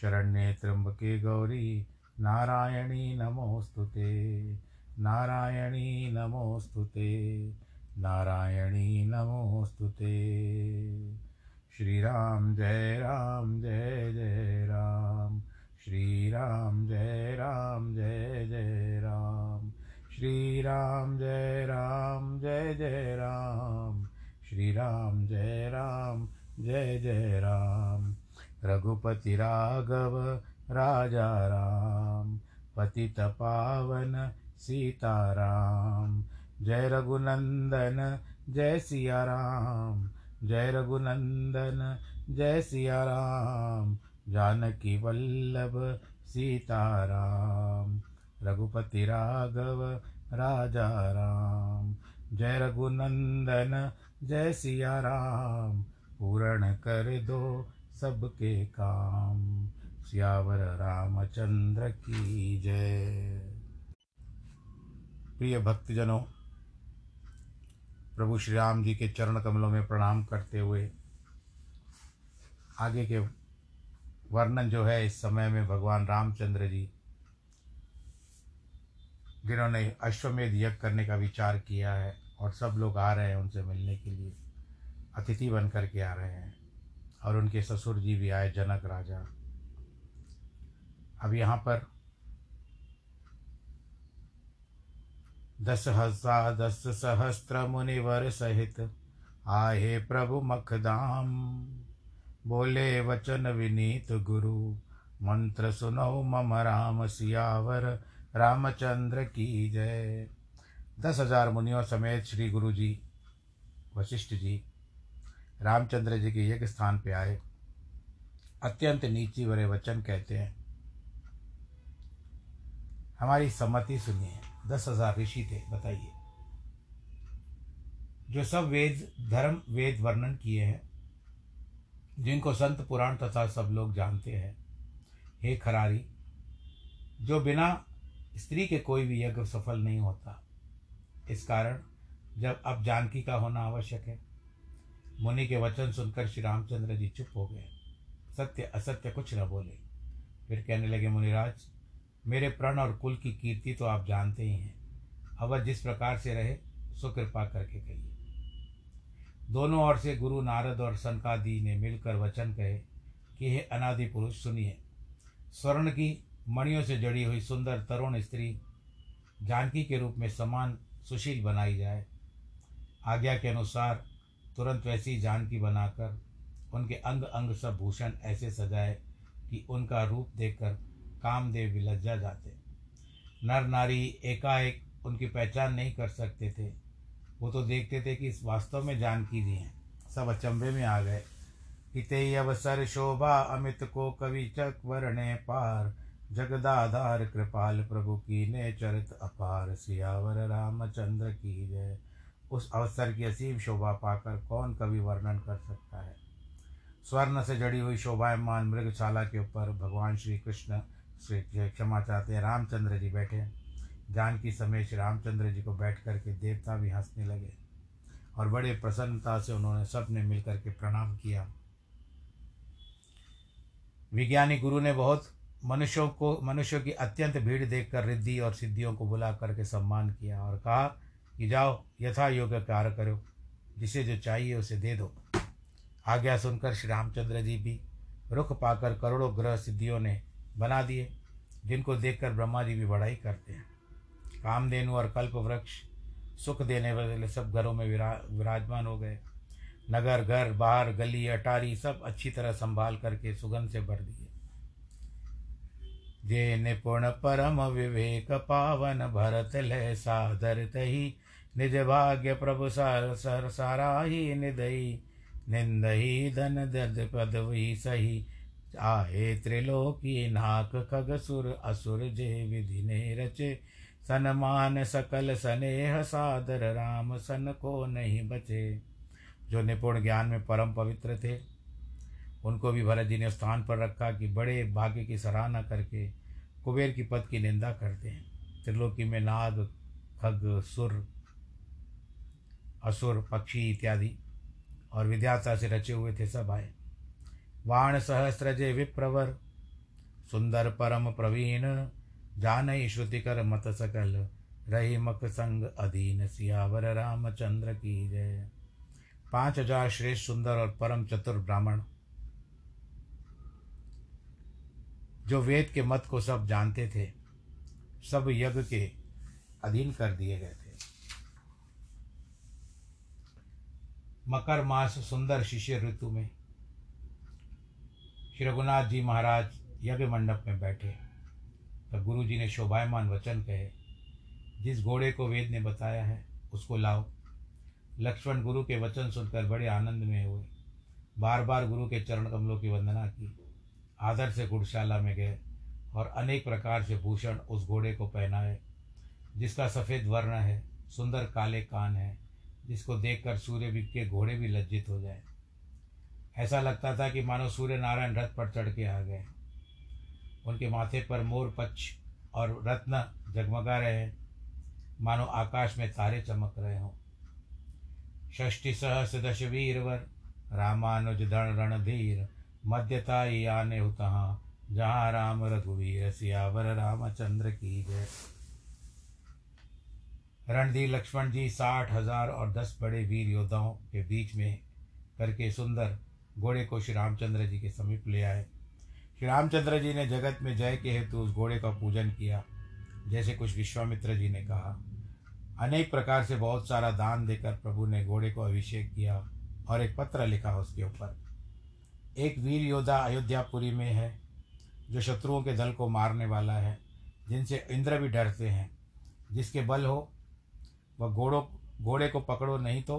शरण्ये त्र्यम्बके गौरी, नारायणी नमोऽस्तु ते। नारायणी नमोऽस्तु ते। नारायणी नमोऽस्तु ते। श्रीराम जय राम जय जय राम। श्रीराम जय राम जय जय राम। श्रीराम जय राम जय जय राम। श्रीराम जय राम जय जय राम। रघुपति राघव, राजा राम, पतित पावन सीताराम। जय रघुनंदन, जय सिया राम जय रघुनंदन, जय सिया राम जानकी वल्लभ, सीताराम। रघुपति राघव, राजा राम। जय रघुनंदन, जय सिया राम पूर्ण कर दो सबके काम। सियावर रामचंद्र की जय। प्रिय भक्तजनों, प्रभु श्री राम जी के चरण कमलों में प्रणाम करते हुए आगे के वर्णन जो है, इस समय में भगवान रामचंद्र जी, जिन्होंने अश्वमेध यज्ञ करने का विचार किया है और सब लोग आ रहे हैं उनसे मिलने के लिए, अतिथि बन करके आ रहे हैं। और उनके ससुर जी भी आए, जनक राजा। अब यहाँ पर दस हज़ार दस सहस्त्र मुनिवर सहित आए प्रभु मखदाम। बोले, वचन विनीत गुरु, मंत्र सुनो मम राम सियावर, रामचंद्र की जय। दस हज़ार मुनियों समेत श्री गुरु जी वशिष्ठ जी रामचंद्र जी के यज्ञ स्थान पे आए। अत्यंत नीची वरे वचन कहते हैं, हमारी सम्मति सुनिए। दस हज़ार ऋषि थे, बताइए। जो सब वेद, धर्म, वेद वर्णन किए हैं, जिनको संत पुराण तथा सब लोग जानते हैं, हे खरारी, जो बिना स्त्री के कोई भी यज्ञ सफल नहीं होता, इस कारण जब अब जानकी का होना आवश्यक है। मुनि के वचन सुनकर श्री रामचंद्र जी चुप हो गए। सत्य, असत्य कुछ न बोले। फिर कहने लगे, मुनिराज, मेरे प्रण और कुल की कीर्ति तो आप जानते ही हैं। अवध जिस प्रकार से रहे, सो कृपा करके कहिए दोनों ओर से गुरु नारद और सनकादि ने मिलकर वचन कहे कि, हे अनादि पुरुष, सुनिए। स्वर्ण की मणियों से जड़ी हुई सुंदर तरुण स्त्री जानकी के रूप में समान सुशील बनाई जाए। आज्ञा के अनुसार तुरंत वैसी जानकी बनाकर उनके अंग अंग सब भूषण ऐसे सजाए कि उनका रूप देखकर कामदेव लज्जा जाते। नर नारी एकाएक उनकी पहचान नहीं कर सकते थे। वो तो देखते थे कि इस वास्तव में जानकी जी हैं। सब अचंभे में आ गए। हिते अवसर शोभा अमित को कवि चक वर्णे पार। जगदाधार कृपाल प्रभु की ने चरित अपार। सियावर रामचंद्र की जय। उस अवसर की असीम शोभा पाकर कौन कभी वर्णन कर सकता है? स्वर्ण से जड़ी हुई शोभायमान मृगशाला के ऊपर भगवान श्री कृष्ण श्री क्षमा चाहते हैं। रामचंद्र जी बैठे जानकी समय श्री रामचंद्र जी को बैठ करके देवता भी हंसने लगे और बड़े प्रसन्नता से उन्होंने सबने मिल करके प्रणाम किया। विज्ञानी गुरु ने बहुत मनुष्यों को, मनुष्यों की अत्यंत भीड़ देखकर रिद्धि और सिद्धियों को बुला करके सम्मान किया और कहा कि जाओ यथा योग्य कार्य करो, जिसे जो चाहिए उसे दे दो। आज्ञा सुनकर श्री रामचंद्र जी भी रुख पाकर करोड़ों ग्रह सिद्धियों ने बना दिए, जिनको देखकर ब्रह्मा जी भी बड़ाई करते हैं। कामधेनु और कल्प वृक्ष सुख देने वाले सब घरों में विरा, विराजमान हो गए। नगर, घर, बाहर, गली, अटारी सब अच्छी तरह संभाल करके सुगंध से भर दिए। जे निपुण परम विवेक पावन भरत लय सादर तही निज भाग्य प्रभु सर सर सारा ही निंदही धन दद पद वही सही। आए त्रिलोकी नाक खग सुर असुर जे विधि ने रचे। सनमान सकल सनेह सादर राम, सन को नहीं बचे। जो निपुण ज्ञान में परम पवित्र थे, उनको भी भरत जी ने स्थान पर रखा कि बड़े भाग्य की सराहना करके कुबेर की पद की निंदा करते हैं। त्रिलोकी में नाग, खग, सुर असुर, पक्षी इत्यादि। और विद्याता से रचे हुए थे सब आए। वाण सहस्रजे विप्रवर, सुंदर परम प्रवीण, जान ही श्रुतिकर मत सकल, रही मक संग अधीन सियावर रामचंद्र की जय। पाँच हज़ार श्रेष्ठ सुंदर और परम चतुर ब्राह्मण। जो वेद के मत को सब जानते थे, सब यज्ञ के अधीन कर दिए गए थे मकर मास सुंदर शिष्य ऋतु में श्री रघुनाथ जी महाराज यज्ञ मंडप में बैठे। तब गुरु जी ने शोभायमान वचन कहे, जिस घोड़े को वेद ने बताया है, उसको लाओ। लक्ष्मण गुरु के वचन सुनकर बड़े आनंद में हुए। बार बार गुरु के चरण कमलों की वंदना की। आदर से गुड़शाला में गए और अनेक प्रकार से भूषण उस घोड़े को पहनाए, जिसका सफ़ेद वर्ण है, सुंदर काले कान है जिसको देखकर सूर्य भी के घोड़े भी लज्जित हो जाए। ऐसा लगता था कि मानो सूर्य नारायण रथ पर चढ़ के आ गए। उनके माथे पर मोर पक्ष और रत्न जगमगा रहे हैं। मानो आकाश में तारे चमक रहे हों। षष्टि सहस दश वीरवर, रामानुज दण रणधीर मध्यता आने तहाँ, जहाँ राम रघुवीर, सियावर रामचंद्र की जय। रणधीर लक्ष्मण जी साठ हज़ार और दस बड़े वीर योद्धाओं के बीच में करके सुंदर घोड़े को श्री रामचंद्र जी के समीप ले आए। श्री रामचंद्र जी ने जगत में जय के हेतु उस घोड़े का पूजन किया, जैसे कुछ विश्वामित्र जी ने कहा। अनेक प्रकार से बहुत सारा दान देकर प्रभु ने घोड़े को अभिषेक किया और एक पत्र लिखा उसके ऊपर। एक वीर योद्धा अयोध्यापुरी में है, जो शत्रुओं के दल को मारने वाला है, जिनसे इंद्र भी डरते हैं, जिसके बल हो वह घोड़ों, घोड़े को पकड़ो, नहीं तो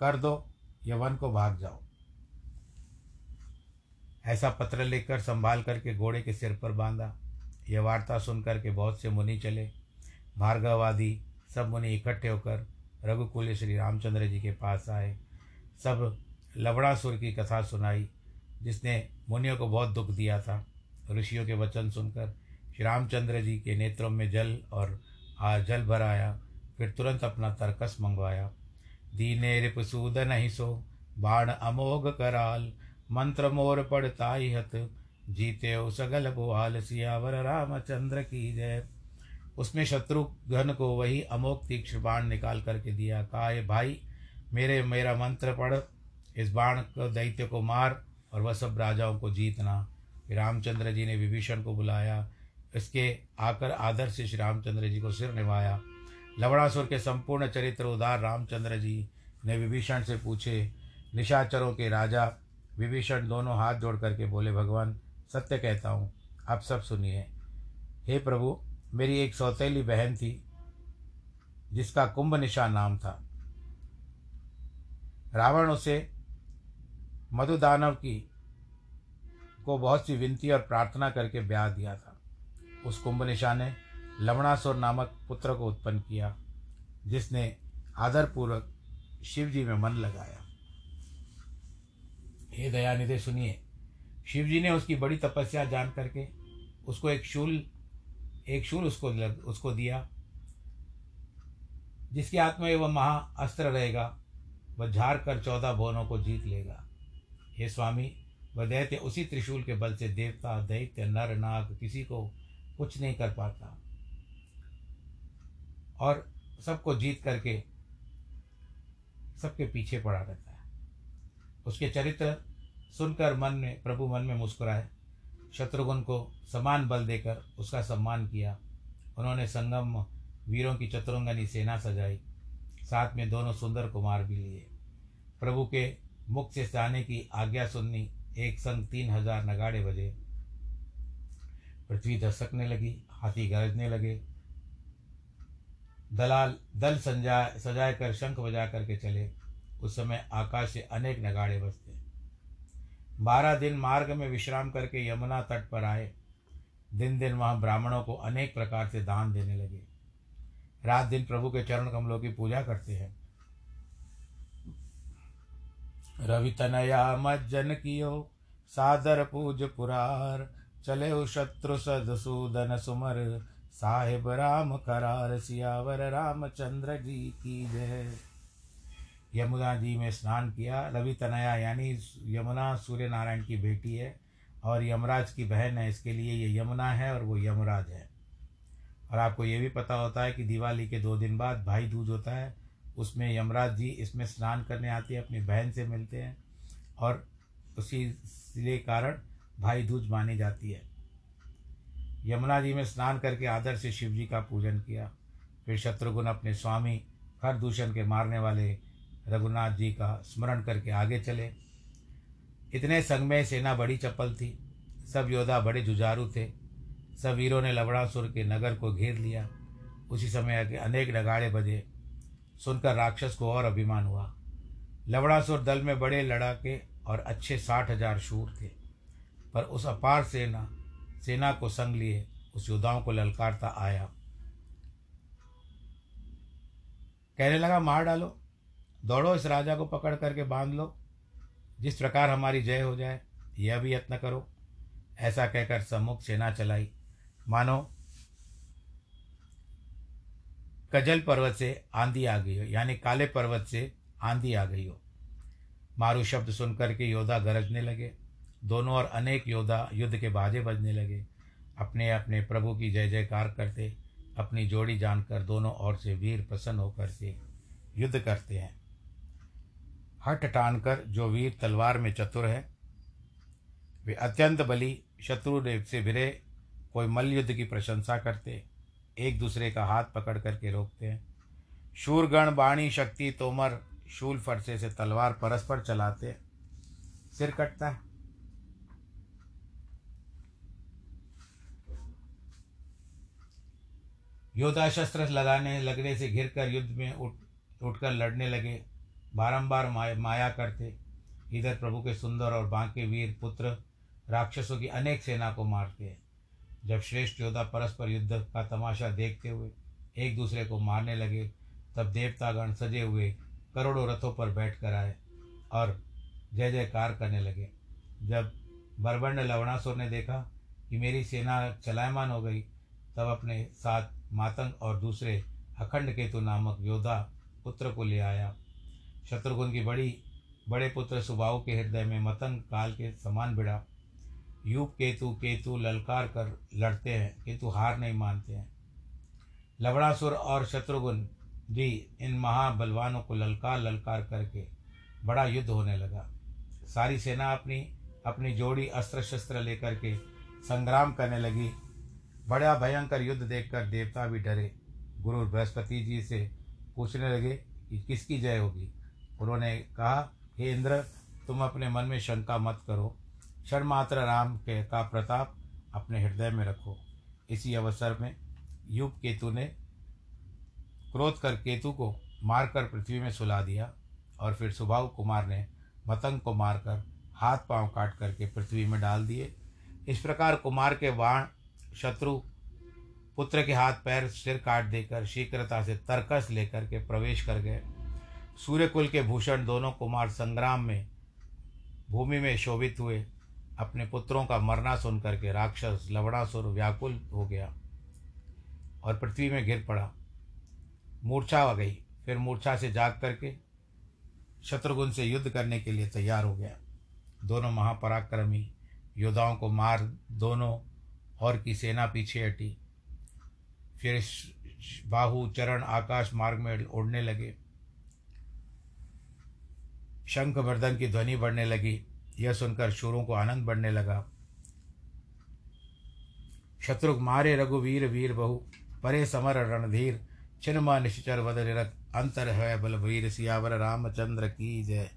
कर दो या वन को भाग जाओ। ऐसा पत्र लेकर संभाल करके घोड़े के सिर पर बांधा। यह वार्ता सुन करके बहुत से मुनि चले। भार्गवादी सब मुनि इकट्ठे होकर रघुकुल श्री रामचंद्र जी के पास आए। सब लवड़ासुर की कथा सुनाई, जिसने मुनियों को बहुत दुख दिया था। ऋषियों के वचन सुनकर श्री रामचंद्र जी के नेत्रों में जल और जल भर आया। फिर तुरंत अपना तर्कस मंगवाया। दीने रिपसूदन ही सो, बाण अमोघ कराल। मंत्र मोर पड़ता ही हत, जीते हो सगल बुहाल सियावर रामचंद्र की जय। उसमें शत्रुघ्न को वही अमोक तीक्ष्ण बाण निकाल करके दिया कहा ये भाई, मेरे, मेरा मंत्र पढ़, इस बाण को दैत्य को मार और वह सब राजाओं को जीतना। रामचंद्र जी ने विभीषण को बुलाया, इसके आकर आदर से श्री रामचंद्र जी को सिर निभाया। लवड़ासुर के संपूर्ण चरित्र उदार रामचंद्र जी ने विभीषण से पूछे, निशाचरों के राजा, विभीषण दोनों हाथ जोड़ करके बोले, भगवान, सत्य कहता हूँ, आप सब सुनिए। हे प्रभु, मेरी एक सौतेली बहन थी, जिसका कुंभ निशा नाम था। रावण उसे मधुदानव की, को बहुत सी विनती और प्रार्थना करके ब्याह दिया था। उस कुंभ निशा ने लवणासुर नामक पुत्र को उत्पन्न किया जिसने आदरपूर्वक शिव जी में मन लगाया। हे दयानिधि सुनिए शिव जी ने उसकी बड़ी तपस्या जान करके उसको एक शूल एक शूल उसको लग, उसको दिया जिसके हाथ में वह महा अस्त्र रहेगा वह झाड़ कर चौदह भवनों को जीत लेगा। हे स्वामी वह दैत्य उसी त्रिशूल के बल से देवता दैत्य नर नाग किसी को कुछ नहीं कर पाता। और सबको जीत करके सबके पीछे पड़ा रहता है। उसके चरित्र सुनकर मन में, प्रभु मन में मुस्कुराए। शत्रुघ्न को समान बल देकर उसका सम्मान किया। उन्होंने संगम वीरों की चतुरंगनी सेना सजाई। साथ में दोनों सुंदर कुमार भी लिए। प्रभु के मुख से जाने की आज्ञा सुननी एक संग तीन हज़ार नगाड़े बजे। पृथ्वी धसकने लगी, हाथी गरजने लगे। दलाल, दल संजाय सजाए कर शंख बजा करके चले। उस समय आकाश से अनेक नगाड़े बजते। बारह दिन मार्ग में विश्राम करके यमुना तट पर आए। दिन दिन वहाँ ब्राह्मणों को अनेक प्रकार से दान देने लगे। रात दिन प्रभु के चरण कमलों की पूजा करते हैं। रवि तनया मज्जन कियो, सादर पूज पुरार, चले शत्रु सदसूदन सुमर। साहेब राम करार सियावर रामचंद्र जी की जय। यमुना जी में स्नान किया रवि तनया यानी यमुना सूर्य नारायण की बेटी है और यमराज की बहन है, इसके लिए ये यमुना है और वो यमराज है। और आपको ये भी पता होता है कि दिवाली के दो दिन बाद भाई दूज होता है, उसमें यमराज जी इसमें स्नान करने आते हैं, अपनी बहन से मिलते हैं और उसी कारण भाई दूज मानी जाती है। यमुना जी में स्नान करके आदर से शिव जी का पूजन किया। फिर शत्रुघ्न अपने स्वामी खरदूषण के मारने वाले रघुनाथ जी का स्मरण करके आगे चले। इतने संग में सेना बड़ी चप्पल थी। सब योद्धा बड़े जुझारू थे। सब वीरों ने लवड़ासुर के नगर को घेर लिया। उसी समय अनेक नगाड़े बजे। सुनकर राक्षस को और अभिमान हुआ। लवड़ासुर दल में बड़े लड़ाके और अच्छे साठ हज़ार शूर थे। पर उस अपार सेना सेना को संग लिए, उस योद्धाओं को ललकारता आया। कहने लगा, मार डालो, दौड़ो, इस राजा को पकड़ करके बाँध लो। जिस प्रकार हमारी जय हो जाए, यह भी यत्न करो। ऐसा कहकर सम्मुख सेना चलाई। मानो, कजल पर्वत से आंधी आ गई हो, यानी काले पर्वत से आंधी आ गई हो। मारू शब्द सुनकर के योद्धा गरजने लगे। दोनों और अनेक योद्धा युद्ध के बाजे बजने लगे। अपने अपने प्रभु की जय जयकार करते, अपनी जोड़ी जानकर दोनों ओर से वीर प्रसन्न होकर के युद्ध करते हैं। हट टान कर जो वीर तलवार में चतुर है, वे अत्यंत बली शत्रु से भिरे कोई मल्ल युद्ध की प्रशंसा करते, एक दूसरे का हाथ पकड़ करके रोकते हैं। शूरगण, बाणी, शक्ति, तोमर, शूल फरसे से तलवार परस्पर चलाते सिर कटता है। योद्धा शस्त्र लगाने लगने से घिर कर युद्ध में उठ उठकर लड़ने लगे। बारंबार माया, करते। इधर प्रभु के सुंदर और बांके वीर पुत्र राक्षसों की अनेक सेना को मारते हैं। जब श्रेष्ठ योद्धा परस्पर युद्ध का तमाशा देखते हुए एक दूसरे को मारने लगे तब देवतागण सजे हुए करोड़ों रथों पर बैठ कर आए और जय जयकार करने लगे। जब बरबंड लवणासुर ने देखा कि मेरी सेना चलायमान हो गई तब अपने साथ मातंग और दूसरे अखंड केतु नामक योद्धा पुत्र को ले आया। शत्रुघ्न की बड़ी, बड़े पुत्र सुबाहु के हृदय में मतंग काल के समान भिड़ा। युग केतु केतु ललकार कर लड़ते हैं, किंतु हार नहीं मानते हैं। लवणासुर और शत्रुघ्न भी इन महाबलवानों को ललकार ललकार करके बड़ा युद्ध होने लगा। सारी सेना अपनी अपनी जोड़ी अस्त्र शस्त्र लेकर के संग्राम करने लगी। बड़ा भयंकर युद्ध देखकर देवता भी डरे। गुरु बृहस्पति जी से पूछने लगे कि किसकी जय होगी? उन्होंने कहा, हे इंद्र, तुम अपने मन में शंका मत करो। क्षण मात्र राम के का प्रताप अपने हृदय में रखो। इसी अवसर में युग केतु ने क्रोध कर केतु को मारकर पृथ्वी में सुला दिया और फिर सुभाव कुमार ने मतंग को मारकर हाथ पाँव काट करके पृथ्वी में डाल दिए। इस प्रकार कुमार के बाण शत्रु पुत्र के हाथ पैर सिर काट देकर शीघ्रता से तर्कस लेकर के प्रवेश कर गए। सूर्यकुल के भूषण दोनों कुमार संग्राम में, भूमि में शोभित हुए। अपने पुत्रों का मरना सुन करके राक्षस लवणासुर व्याकुल हो गया और पृथ्वी में गिर पड़ा। मूर्छा आ गई। फिर मूर्छा से जाग करके शत्रुघ्न से युद्ध करने के लिए तैयार हो गया। दोनों महापराक्रमी योद्धाओं को मार, दोनों और की सेना पीछे हटी। फिर बाहु चरण आकाश मार्ग में उड़ने लगे। शंख वर्धन की ध्वनि बढ़ने लगी। यह सुनकर शूरों को आनंद बढ़ने लगा। शत्रु मारे रघुवीर वीर बहु, परे समर रणधीर छिन्मा निश्चर वद अंतर है बल वीर सियावर रामचंद्र की जय।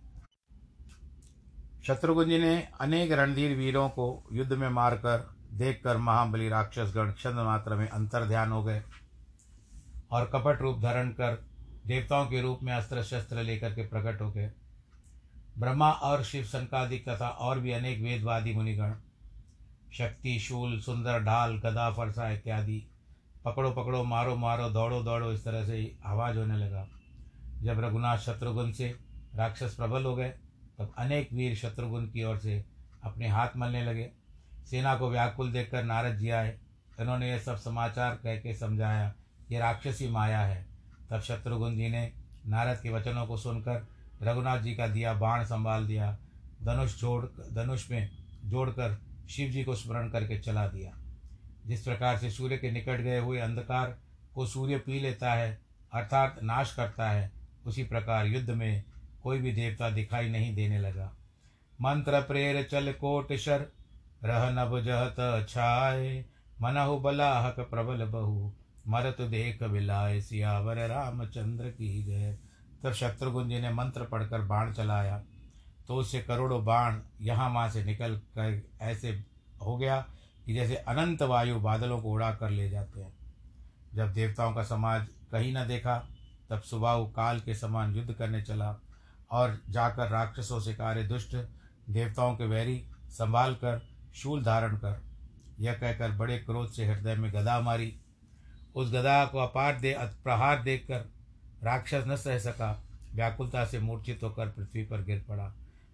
शत्रुघ्न जी ने अनेक रणधीर वीरों को युद्ध में मारकर देखकर महाबली राक्षस गण क्षण मात्र में अंतर ध्यान हो गए और कपट रूप धारण कर देवताओं के रूप में अस्त्र शस्त्र लेकर के प्रकट हो गए। ब्रह्मा और शिव संकादिक तथा और भी अनेक वेदवादी मुनिगण, शक्ति, शूल, सुंदर ढाल, गदा, फरसा इत्यादि पकड़ो पकड़ो मारो मारो दौड़ो दौड़ो इस तरह से आवाज़ होने लगा। जब रघुनाथ शत्रुघ्न से राक्षस प्रबल हो गए, तब अनेक वीर शत्रुघ्न की ओर से अपने हाथ मलने लगे। सेना को व्याकुल देखकर नारद जी आए। उन्होंने यह सब समाचार कह के समझाया ये राक्षसी माया है। तब शत्रुघ्न जी ने नारद के वचनों को सुनकर रघुनाथ जी का दिया बाण संभाल दिया, धनुष जोड़, धनुष में जोड़कर शिव जी को स्मरण करके चला दिया। जिस प्रकार से सूर्य के निकट गए हुए अंधकार को सूर्य पी लेता है, अर्थात नाश करता है, उसी प्रकार युद्ध में कोई भी देवता दिखाई नहीं देने लगा। मंत्र प्रेर चल कोट शर रह नभ जहत छाए मनहु बलाहक प्रबल बहु। मरत देख बिलाए सियावर रामचंद्र की जय। तब शत्रुघ्न जी ने मंत्र पढ़कर बाण चलाया। तो उससे करोड़ों बाण यहाँ वहाँ से निकल कर ऐसे हो गया कि जैसे अनंत वायु बादलों को उड़ा कर ले जाते हैं। जब देवताओं का समाज कहीं न देखा, तब सुबह काल के समान युद्ध करने चला और जाकर राक्षसों से कार्य दुष्ट, देवताओं के वैरी संभाल कर शूल धारण कर, यह कहकर बड़े क्रोध से हृदय में गदा मारी। उस गदा को अपार दे, प्रहार देखकर राक्षस न सह सका। व्याकुलता से मूर्छित होकर पृथ्वी पर गिर पड़ा।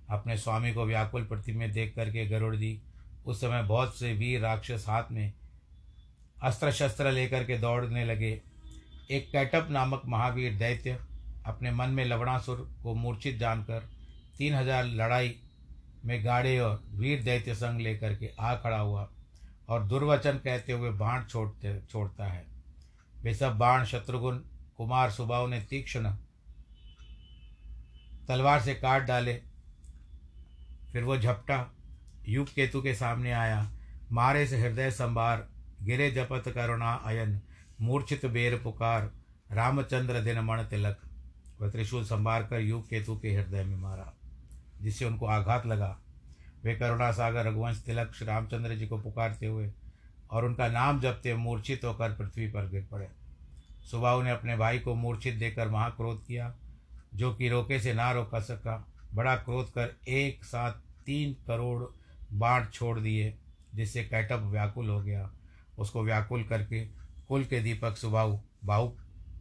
अपने स्वामी को व्याकुल पृथ्वी में देख करके गरुड़ दी। उस समय बहुत से वीर राक्षस हाथ में अस्त्र शस्त्र लेकर के दौड़ने लगे। एक कैटअप नामक महावीर दैत्य अपने मन में लवणासुर को मूर्छित जानकर तीन हज़ार लड़ाई में गाड़े और वीर दैत्य संग लेकर के आ खड़ा हुआ और दुर्वचन कहते हुए बाण छोड़ते, छोड़ता है। वे सब बाण, शत्रुघ्न, कुमार सुबाव ने तीक्ष्ण तलवार से काट डाले। फिर वो झपटा, युग केतु के सामने आया। मारे से हृदय संभार, गिरे जपत करुणा अयन, मूर्छित बेर पुकार, रामचंद्र दिन मण तिलक। वह त्रिशूल संभार कर युग केतु के हृदय में मारा। जिससे उनको आघात लगा। वे करुणा सागर रघुवंश, तिलक श्री रामचंद्र जी को पुकारते हुए और उनका नाम जपते मूर्छित होकर पृथ्वी पर गिर पड़े। सुबह ने अपने भाई को मूर्छित देकर महाक्रोध किया, जो कि रोके से ना रोका सका। बड़ा क्रोध कर एक साथ तीन करोड़ बाढ़ छोड़ दिए, जिससे कैटअप व्याकुल हो गया। उसको व्याकुल करके कुल के दीपक सुबाहु बाहु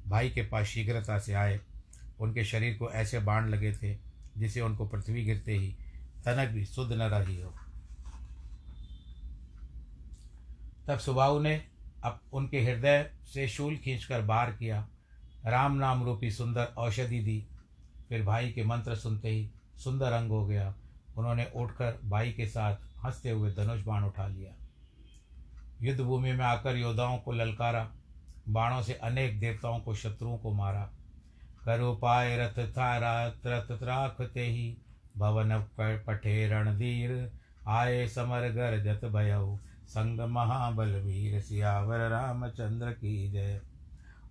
भाई के पास शीघ्रता से आए। उनके शरीर को ऐसे बाण लगे थे जिसे उनको पृथ्वी गिरते ही तनक भी शुद्ध न रही हो। तब सुबाहु ने अब उनके हृदय से शूल खींचकर बाहर किया। राम नाम रूपी सुंदर औषधि दी। फिर भाई के मंत्र सुनते ही सुंदर अंग हो गया। उन्होंने उठकर भाई के साथ हँसते हुए धनुष बाण उठा लिया। युद्ध भूमि में आकर योद्धाओं को ललकारा। बाणों से अनेक देवताओं को शत्रुओं को मारा। कर उपाय रथ थारा रथ त्राखते ही भवन पठे रणधीर आए समर गर जत भयऊ संग महाबल वीर सियावर रामचंद्र की जय।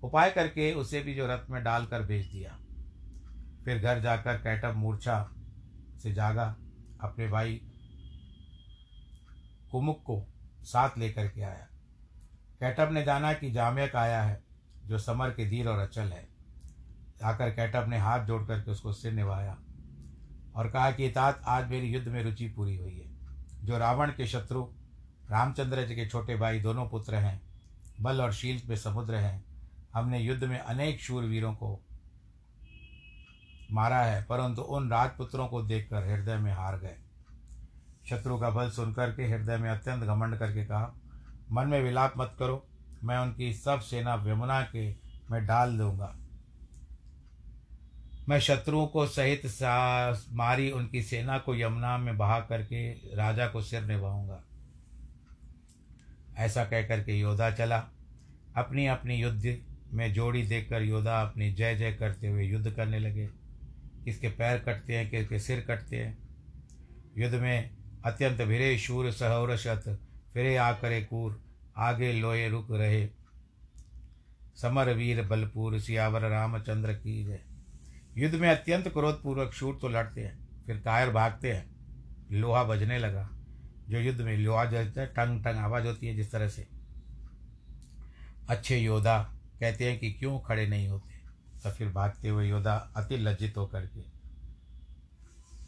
उपाय करके उसे भी जो रथ में डालकर भेज दिया। फिर घर जाकर कैटअप मूर्छा से जागा। अपने भाई कुमुक को साथ लेकर के आया। कैटअप ने जाना कि जाम्यक आया है, जो समर के धीर और अचल है। आकर कैटअप ने हाथ जोड़ करके उसको सिर निभाया और कहा कि तात, आज मेरी युद्ध में रुचि पूरी हुई है। जो रावण के शत्रु, रामचंद्र जी के छोटे भाई दोनों पुत्र हैं, बल और शील में समुद्र हैं, हमने युद्ध में अनेक शूरवीरों को मारा है, परंतु उन राजपुत्रों को देखकर हृदय में हार गए। शत्रु का बल सुनकर के हृदय में अत्यंत घमंड करके कहा, मन में विलाप मत करो, मैं उनकी सब सेना यमुना के मैं डाल दूँगा। मैं शत्रुओं को सहित मारी, उनकी सेना को यमुना में बहा करके राजा को सिर निभाऊँगा। ऐसा कह करके योद्धा चला। अपनी अपनी युद्ध में जोड़ी देखकर योद्धा अपनी जय जय करते हुए युद्ध करने लगे। किसके पैर कटते हैं किसके सिर कटते हैं। युद्ध में अत्यंत भिरे शूर सहौरशत फिरे आकरे कूर, आगे लोहे रुक रहे। समर वीर बलपूर, सियावर रामचंद्र की जय। युद्ध में अत्यंत क्रोधपूर्वक शूर तो लड़ते हैं, फिर कायर भागते हैं। लोहा बजने लगा। जो युद्ध में लोहा जलता है टंग टंग आवाज़ होती है जिस तरह से। अच्छे योद्धा कहते हैं कि क्यों खड़े नहीं होते? तो फिर भागते हुए योद्धा अति लज्जित होकर के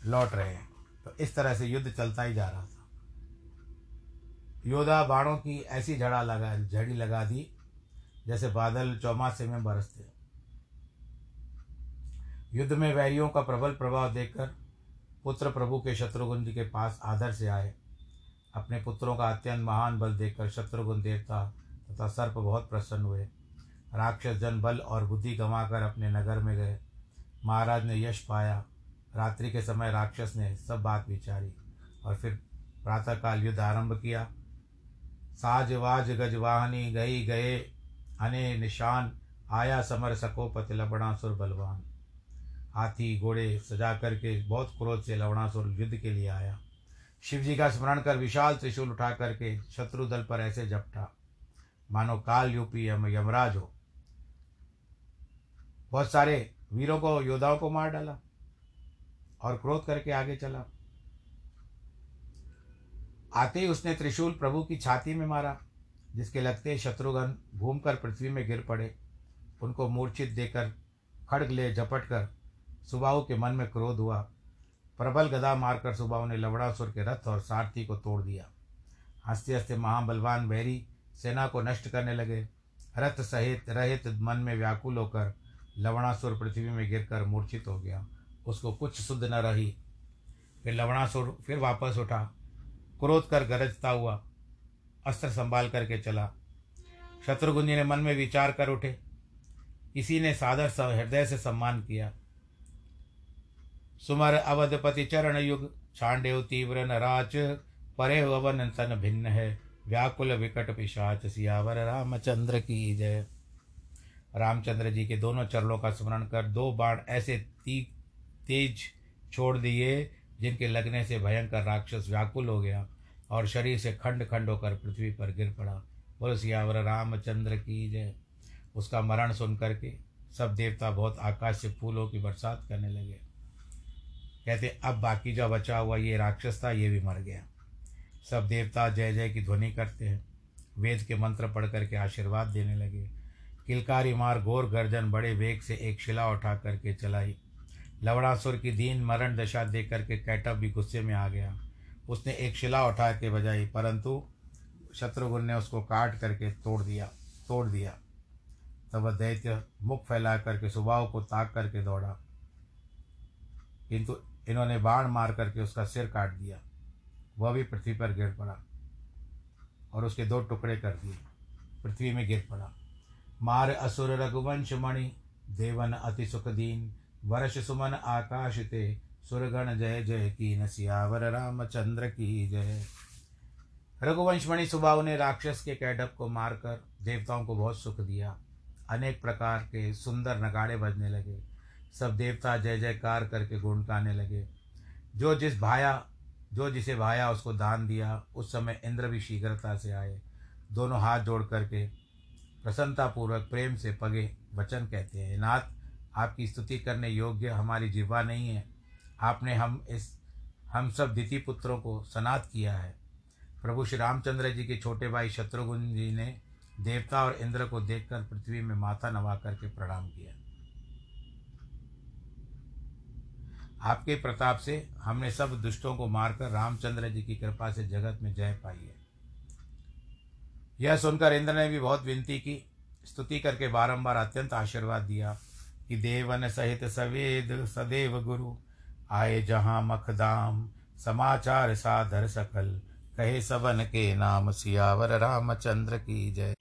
लौट रहे हैं। तो इस तरह से युद्ध चलता ही जा रहा था। योद्धा बाणों की ऐसी झड़ा लगा, झड़ी लगा दी, जैसे बादल चौमासे में बरसते। युद्ध में वैरियों का प्रबल प्रभाव देखकर पुत्र प्रभु के शत्रुघ्न जी के पास आदर से आए। अपने पुत्रों का अत्यंत महान बल देखकर शत्रुघ्न देवता तथा सर्प बहुत प्रसन्न हुए। राक्षस जन बल और बुद्धि गंवाकर अपने नगर में गए। महाराज ने यश पाया। रात्रि के समय राक्षस ने सब बात विचारी और फिर प्रातःकाल युद्ध आरंभ किया। साज वाज गज वाहनी गई गए अने निशान आया समर सको सकोपत लबणासुर बलवान। हाथी, घोड़े सजा करके बहुत क्रोध से लवणासुर युद्ध के लिए आया। शिव जी का स्मरण कर विशाल त्रिशूल उठा करके शत्रु दल पर ऐसे झपटा, मानो काल यूपी यम, यमराज हो। बहुत सारे वीरों को, योद्धाओं को मार डाला और क्रोध करके आगे चला। आते ही उसने त्रिशूल प्रभु की छाती में मारा, जिसके लगते शत्रुघ्न घूमकर पृथ्वी में गिर पड़े। उनको मूर्छित देकर खड़ग ले झपट कर सुबाहु के मन में क्रोध हुआ। प्रबल गदा मारकर सुबाहु ने लवड़ासुर के रथ और सारथी को तोड़ दिया। हँसते हँसते महाबलवान बैरी सेना को नष्ट करने लगे। रथ सहित रहित मन में व्याकुल होकर लवणासुर पृथ्वी में गिरकर मूर्छित हो गया। उसको कुछ शुद्ध न रही। फिर लवणासुर फिर वापस उठा। क्रोध कर गरजता हुआ। अस्त्र संभाल करके चला। शत्रुघ्न ने मन में विचार कर उठे। किसी ने सादर हृदय से सम्मान किया। सुमर अवधपति चरण युग छांडेव तीव्र नराच परे अवन तन भिन्न है, व्याकुल विकट पिशाच, सियावर रामचंद्र की जय। रामचंद्र जी के दोनों चरणों का स्मरण कर दो बाण ऐसे ती, तेज छोड़ दिए, जिनके लगने से भयंकर राक्षस व्याकुल हो गया और शरीर से खंड खंड होकर पृथ्वी पर गिर पड़ा। बोलो, सियावर रामचंद्र की जय। उसका मरण सुन करके सब देवता बहुत आकाश से फूलों की बरसात करने लगे। कहते, अब बाकी जो बचा हुआ, ये राक्षस था, ये भी मर गया। सब देवता जय जय की ध्वनि करते हैं। वेद के मंत्र पढ़ करके आशीर्वाद देने लगे। किलकारी मार घोर गर्जन बड़े वेग से एक शिला उठा करके चलाई। लवड़ासुर की दीन मरण दशा देख करके कैटअप भी गुस्से में आ गया। उसने एक शिला उठा के बजाई, परंतु शत्रुघ्न ने उसको काट करके तोड़ दिया तोड़ दिया। तब वह दैत्य मुख फैला करके, सुबह को ताक करके दौड़ा। किंतु इन्होंने बाण मार करके उसका सिर काट दिया। वह भी पृथ्वी पर गिर पड़ा और उसके दो टुकड़े कर दिए। पृथ्वी में गिर पड़ा। मार असुर रघुवंश मणि, देवन अति सुख दीन वर्ष सुमन आकाश ते सुरगण जय जय की नसियावर रामचंद्र की जय। रघुवंश मणि सुबाहु ने राक्षस के कैडप को मारकर देवताओं को बहुत सुख दिया। अनेक प्रकार के सुंदर नगाड़े बजने लगे। सब देवता जय जयकार करके गुण गाने लगे। जो जिस भाया, जो जिसे भाया उसको दान दिया, उस समय इंद्र भी शीघ्रता से आए। दोनों हाथ जोड़ करके प्रसन्नतापूर्वक प्रेम से पगे वचन कहते हैं, नाथ, आपकी स्तुति करने योग्य हमारी जिह्वा नहीं है। आपने हम इस, हम सब दिति पुत्रों को सनात किया है। प्रभु श्री रामचंद्र जी के छोटे भाई शत्रुघ्न जी ने देवता और इंद्र को देखकर पृथ्वी में माथा नवा करके प्रणाम किया। आपके प्रताप से हमने सब दुष्टों को मारकर रामचंद्र जी की कृपा से जगत में जय पाई है। यह सुनकर इंद्र ने भी बहुत विनती की, स्तुति करके बारंबार अत्यंत आशीर्वाद दिया कि देवन सहित सवेद सदैव गुरु, आए जहाँ मखदाम, समाचार साधर सकल, कहे सबन के नाम सियावर रामचंद्र की जय।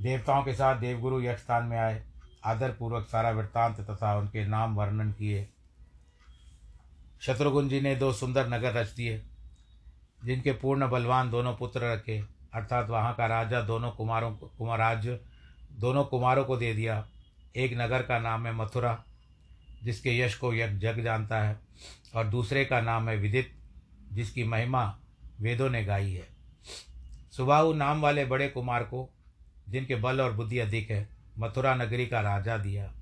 देवताओं के साथ देवगुरु यक्ष स्थान में आए। आदरपूर्वक सारा वृत्तांत तथा उनके नाम वर्णन किए। शत्रुघ्न जी ने दो सुंदर नगर रच दिए, जिनके पूर्ण बलवान दोनों पुत्र रखे। अर्थात वहाँ का राजा दोनों कुमारों को कुमार राज्य दोनों कुमारों को दे दिया। एक नगर का नाम है मथुरा, जिसके यश को यज्ञ जग जानता है, और दूसरे का नाम है विदित, जिसकी महिमा वेदों ने गाई है। सुबाहु नाम वाले बड़े कुमार को, जिनके बल और बुद्धि अधिक है मथुरा नगरी का राजा दिया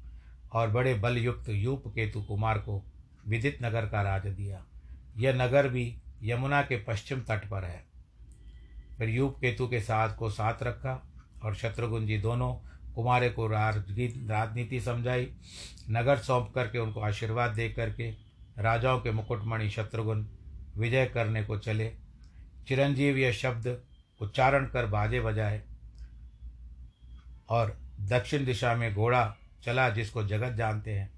और बड़े बलयुक्त यूप केतु कुमार को विदित नगर का राज दिया। यह नगर भी यमुना के पश्चिम तट पर है। फिर यूप केतु के साथ को साथ रखा और शत्रुघ्न जी दोनों कुमारे को राजनीति समझाई। नगर सौंप करके उनको आशीर्वाद दे करके राजाओं के मुकुटमणि शत्रुघ्न विजय करने को चले। चिरंजीव यह शब्द उच्चारण कर बाजे बजाए और दक्षिण दिशा में घोड़ा चला जिसको जगत जानते हैं।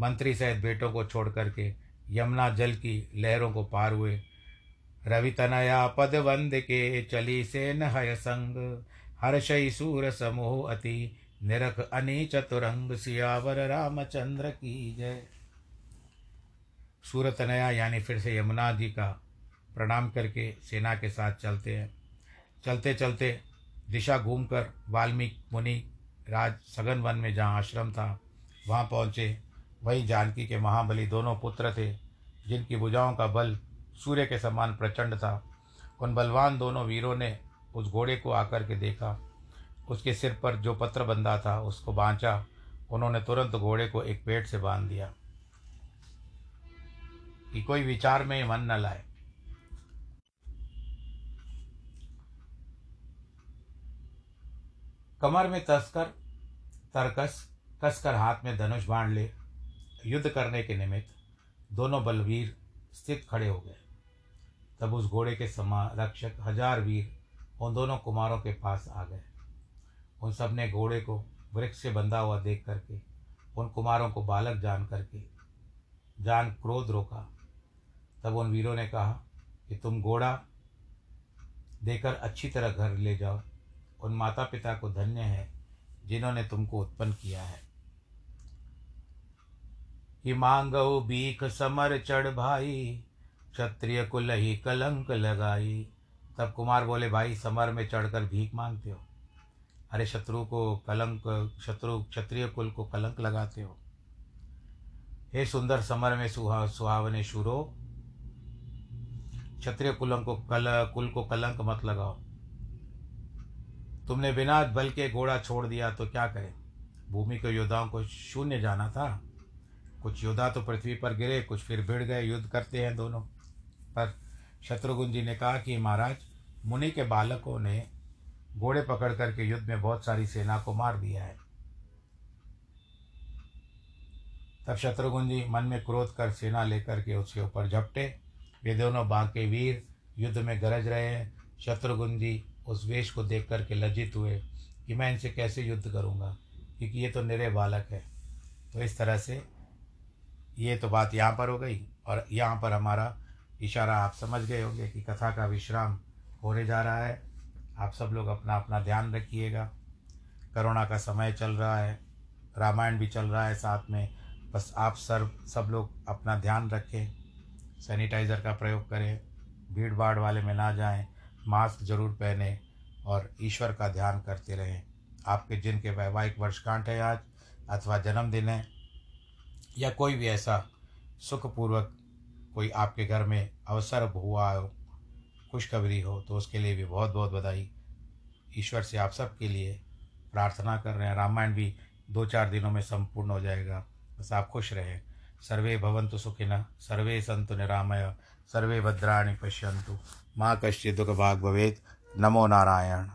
मंत्री सहित बेटों को छोड़ करके यमुना जल की लहरों को पार हुए। रवि तनया पद वंद के चली से नय संग। हर्षई सूर समूह अति निरख अनि चतुरंग। सियावर रामचंद्र की जय। सूरत नया यानी फिर से यमुना जी का प्रणाम करके सेना के साथ चलते हैं। चलते चलते दिशा घूमकर वाल्मीकि मुनि राज सघन वन में जहाँ आश्रम था, वहाँ पहुँचे। वही जानकी के महाबली दोनों पुत्र थे, जिनकी भुजाओं का बल सूर्य के समान प्रचंड था। उन बलवान दोनों वीरों ने उस घोड़े को आकर के देखा। उसके सिर पर जो पत्र बंधा था, उसको बांचा। उन्होंने तुरंत घोड़े को एक पेट से बाँध दिया कि कोई विचार में मन न लाए। कमर में तस्कर, तरकस कसकर हाथ में धनुष बाँध ले, युद्ध करने के निमित्त दोनों बलवीर स्थित खड़े हो गए। तब उस घोड़े के समा रक्षक हज़ार वीर उन दोनों कुमारों के पास आ गए। उन सबने घोड़े को वृक्ष से बंधा हुआ देख करके, उन कुमारों को बालक जान करके, जान क्रोध रोका। तब उन वीरों ने कहा कि तुम घोड़ा देकर अच्छी तरह घर ले जाओ। उन माता पिता को धन्य है, जिन्होंने तुमको उत्पन्न किया है। कि मांगो बीख समर चढ़ भाई, क्षत्रिय कुल ही कलंक लगाई। तब कुमार बोले, भाई, समर में चढ़कर भीख मांगते हो? अरे, शत्रु को कलंक, शत्रु, क्षत्रिय कुल को कलंक लगाते हो? हे सुंदर समर में सुहा, सुहावने शुरो, क्षत्रिय कुलम को कल, कुल को कलंक मत लगाओ। तुमने बिना बल के घोड़ा छोड़ दिया तो क्या करें? भूमि के योद्धाओं को शून्य जाना था। कुछ योद्धा तो पृथ्वी पर गिरे, कुछ फिर भिड़ गए, युद्ध करते हैं दोनों। पर शत्रुघ्न जी ने कहा कि महाराज, मुनि के बालकों ने घोड़े पकड़ करके युद्ध में बहुत सारी सेना को मार दिया है। तब शत्रुघ्न जी मन में क्रोध कर सेना लेकर के उसके ऊपर झपटे। वे दोनों बांके वीर युद्ध में गरज रहे हैं। शत्रुघ्न जी उस वेश को देख करके लज्जित हुए कि मैं इनसे कैसे युद्ध करूँगा, क्योंकि ये तो निरे बालक है। तो इस तरह से ये तो बात यहाँ पर हो गई और यहाँ पर हमारा इशारा आप समझ गए होंगे कि कथा का विश्राम होने जा रहा है। आप सब लोग अपना अपना ध्यान रखिएगा। करोना का समय चल रहा है, रामायण भी चल रहा है साथ में। बस आप सर, सब लोग अपना ध्यान रखें, सैनिटाइज़र का प्रयोग करें भीड़ भाड़ वाले में ना जाएँ मास्क ज़रूर पहने और ईश्वर का ध्यान करते रहें। आपके जिनके वैवाहिक वर्षगांठ है आज, अथवा जन्मदिन है, या कोई भी ऐसा सुखपूर्वक कोई आपके घर में अवसर हुआ हो, खुशखबरी हो तो उसके लिए भी बहुत बहुत बधाई। ईश्वर से आप सबके लिए प्रार्थना कर रहे हैं। रामायण भी दो चार दिनों में संपूर्ण हो जाएगा। बस आप खुश रहें। सर्वे भवंतु सुखिन सर्वे संतु निरामय। सर्वे भद्राणि पश्यन्तु। दुख भाग भवेत्। नमो नारायण।